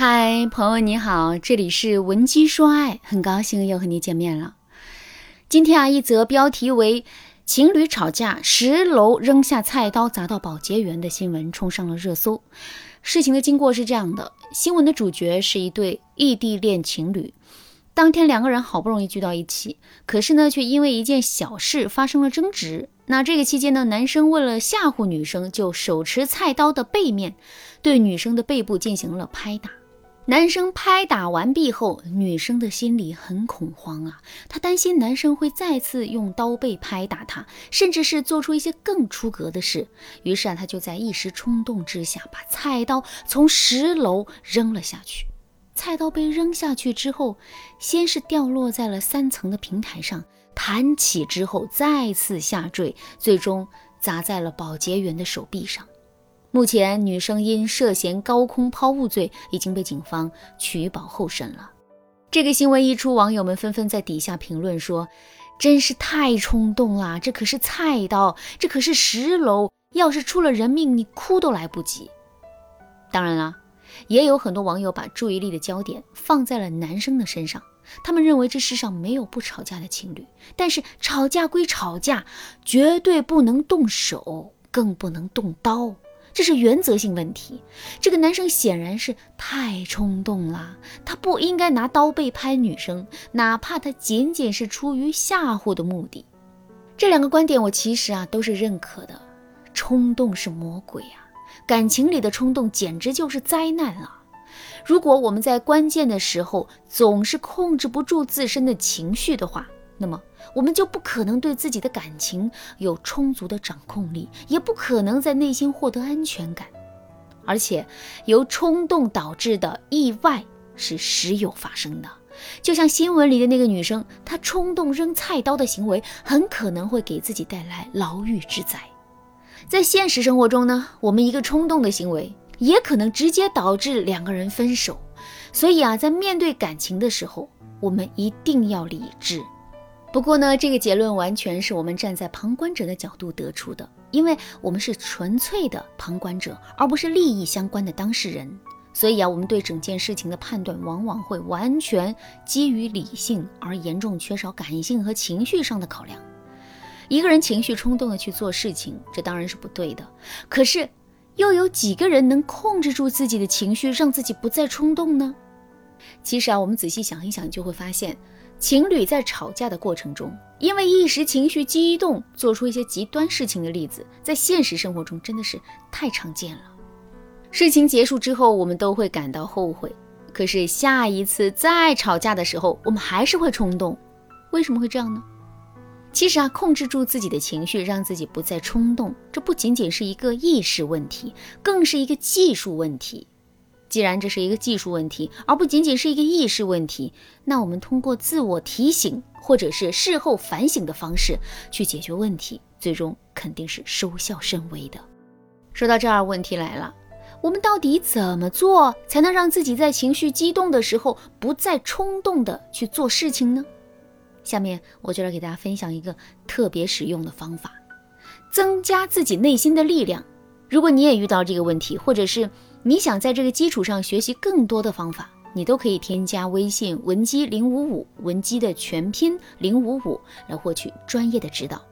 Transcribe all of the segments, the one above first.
嗨，朋友你好，这里是文姬说爱，很高兴又和你见面了。今天啊，一则标题为“情侣吵架，十楼扔下菜刀砸到保洁员”的新闻冲上了热搜。事情的经过是这样的：新闻的主角是一对异地恋情侣，当天两个人好不容易聚到一起，可是呢，却因为一件小事发生了争执。那这个期间呢，男生为了吓唬女生，就手持菜刀的背面对女生的背部进行了拍打。男生拍打完毕后，女生的心里很恐慌啊，她担心男生会再次用刀背拍打她，甚至是做出一些更出格的事。于是啊，她就在一时冲动之下，把菜刀从十楼扔了下去。菜刀被扔下去之后，先是掉落在了三层的平台上，弹起之后再次下坠，最终砸在了保洁员的手臂上。目前，女生因涉嫌高空抛物罪已经被警方取保候审了。这个新闻一出，网友们纷纷在底下评论说：“真是太冲动了，这可是菜刀，这可是十楼，要是出了人命，你哭都来不及。”当然了，也有很多网友把注意力的焦点放在了男生的身上，他们认为这世上没有不吵架的情侣，但是吵架归吵架，绝对不能动手，更不能动刀。这是原则性问题。这个男生显然是太冲动了，他不应该拿刀背拍女生，哪怕他仅仅是出于吓唬的目的。这两个观点我其实啊都是认可的。冲动是魔鬼啊，感情里的冲动简直就是灾难啊！如果我们在关键的时候总是控制不住自身的情绪的话，那么，我们就不可能对自己的感情有充足的掌控力，也不可能在内心获得安全感。而且，由冲动导致的意外是时有发生的。就像新闻里的那个女生，她冲动扔菜刀的行为，很可能会给自己带来牢狱之灾。在现实生活中呢，我们一个冲动的行为，也可能直接导致两个人分手。所以啊，在面对感情的时候，我们一定要理智。不过呢，这个结论完全是我们站在旁观者的角度得出的，因为我们是纯粹的旁观者，而不是利益相关的当事人。所以啊，我们对整件事情的判断往往会完全基于理性，而严重缺少感性和情绪上的考量。一个人情绪冲动的去做事情，这当然是不对的。可是，又有几个人能控制住自己的情绪，让自己不再冲动呢？其实啊，我们仔细想一想，就会发现。情侣在吵架的过程中，因为一时情绪激动，做出一些极端事情的例子，在现实生活中真的是太常见了。事情结束之后，我们都会感到后悔，可是下一次再吵架的时候，我们还是会冲动。为什么会这样呢？其实啊，控制住自己的情绪，让自己不再冲动，这不仅仅是一个意识问题，更是一个技术问题。既然这是一个技术问题，而不仅仅是一个意识问题，那我们通过自我提醒或者是事后反省的方式去解决问题，最终肯定是收效甚微的。说到这儿，问题来了，我们到底怎么做才能让自己在情绪激动的时候不再冲动的去做事情呢？下面我就来给大家分享一个特别实用的方法，增加自己内心的力量。如果你也遇到这个问题，或者是你想在这个基础上学习更多的方法，你都可以添加微信文姬零五五，文姬的全拼零五五，来获取专业的指导。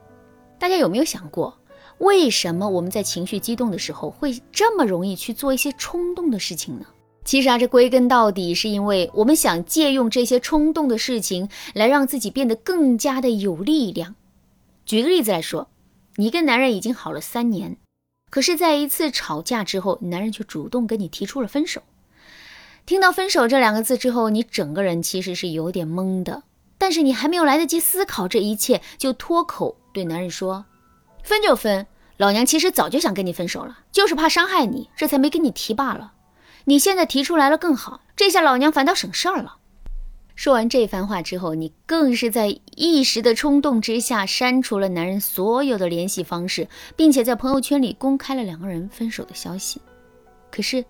大家有没有想过，为什么我们在情绪激动的时候会这么容易去做一些冲动的事情呢？其实啊，这归根到底是因为我们想借用这些冲动的事情来让自己变得更加的有力量。举个例子来说，你跟男人已经好了三年。可是，在一次吵架之后，男人却主动跟你提出了分手。听到“分手”这两个字之后，你整个人其实是有点懵的。但是你还没有来得及思考这一切，就脱口对男人说：“分就分，老娘其实早就想跟你分手了，就是怕伤害你，这才没跟你提罢了。你现在提出来了更好，这下老娘反倒省事儿了。”说完这番话之后，你更是在一时的冲动之下删除了男人所有的联系方式，并且在朋友圈里公开了两个人分手的消息。可是，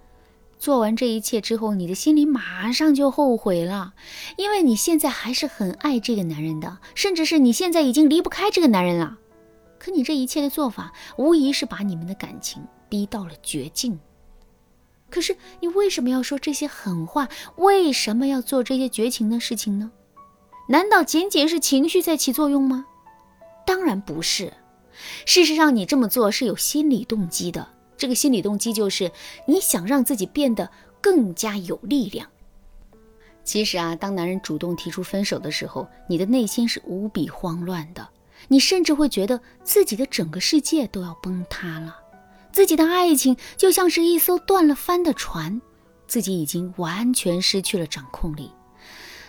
做完这一切之后，你的心里马上就后悔了，因为你现在还是很爱这个男人的，甚至是你现在已经离不开这个男人了。可你这一切的做法，无疑是把你们的感情逼到了绝境。可是你为什么要说这些狠话？为什么要做这些绝情的事情呢？难道仅仅是情绪在起作用吗？当然不是。事实上，你这么做是有心理动机的。这个心理动机就是你想让自己变得更加有力量。其实啊，当男人主动提出分手的时候，你的内心是无比慌乱的，你甚至会觉得自己的整个世界都要崩塌了。自己的爱情就像是一艘断了帆的船，自己已经完全失去了掌控力。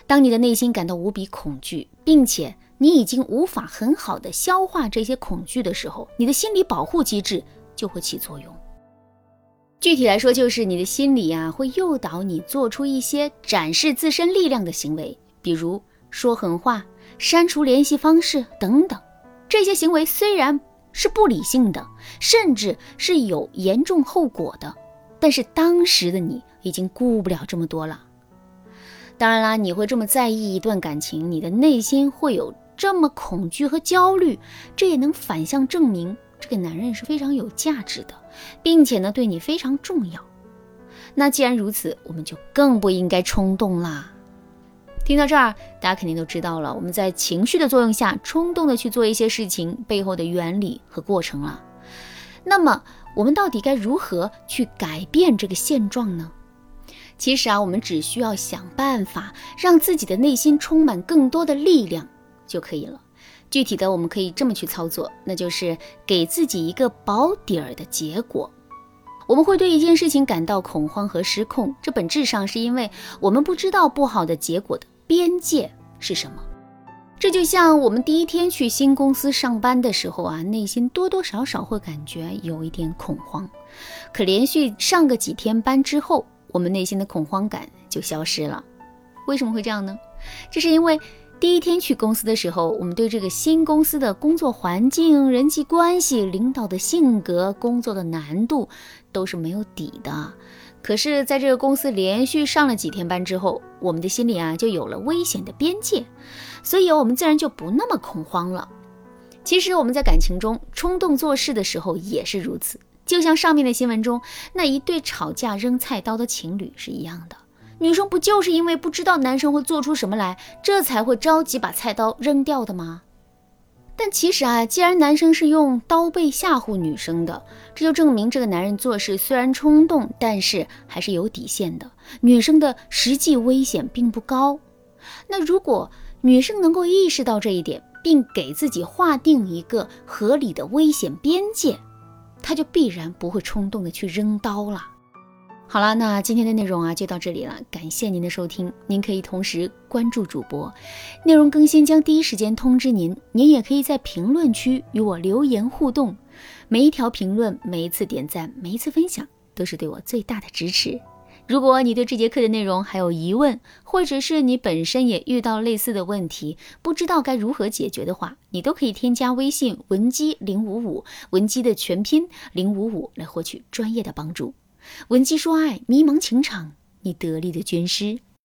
当你的内心感到无比恐惧，并且你已经无法很好的消化这些恐惧的时候，你的心理保护机制就会起作用。具体来说，就是你的心理啊会诱导你做出一些展示自身力量的行为，比如说狠话、删除联系方式等等。这些行为虽然，是不理性的，甚至是有严重后果的。但是当时的你已经顾不了这么多了。当然啦，你会这么在意一段感情，你的内心会有这么恐惧和焦虑，这也能反向证明这个男人是非常有价值的，并且呢对你非常重要。那既然如此，我们就更不应该冲动啦。听到这儿，大家肯定都知道了，我们在情绪的作用下冲动的去做一些事情背后的原理和过程了。那么，我们到底该如何去改变这个现状呢？其实啊，我们只需要想办法让自己的内心充满更多的力量就可以了。具体的，我们可以这么去操作，那就是给自己一个保底儿的结果。我们会对一件事情感到恐慌和失控，这本质上是因为我们不知道不好的结果的。边界是什么？这就像我们第一天去新公司上班的时候啊，内心多多少少会感觉有一点恐慌。可连续上个几天班之后，我们内心的恐慌感就消失了。为什么会这样呢？这是因为第一天去公司的时候，我们对这个新公司的工作环境、人际关系、领导的性格、工作的难度都是没有底的。可是，在这个公司连续上了几天班之后，我们的心里啊就有了危险的边界，所以我们自然就不那么恐慌了。其实我们在感情中冲动做事的时候也是如此，就像上面的新闻中那一对吵架扔菜刀的情侣是一样的。女生不就是因为不知道男生会做出什么来，这才会着急把菜刀扔掉的吗？但其实啊，既然男生是用刀背吓唬女生的，这就证明这个男人做事虽然冲动，但是还是有底线的。女生的实际危险并不高。那如果女生能够意识到这一点，并给自己划定一个合理的危险边界，她就必然不会冲动的去扔刀了。好了，那今天的内容啊就到这里了，感谢您的收听。您可以同时关注主播，内容更新将第一时间通知您。您也可以在评论区与我留言互动，每一条评论、每一次点赞、每一次分享，都是对我最大的支持。如果你对这节课的内容还有疑问，或者是你本身也遇到类似的问题，不知道该如何解决的话，你都可以添加微信文姬零五五，文姬的全拼零五五，来获取专业的帮助。闻鸡说爱，迷茫情场，你得力的军师。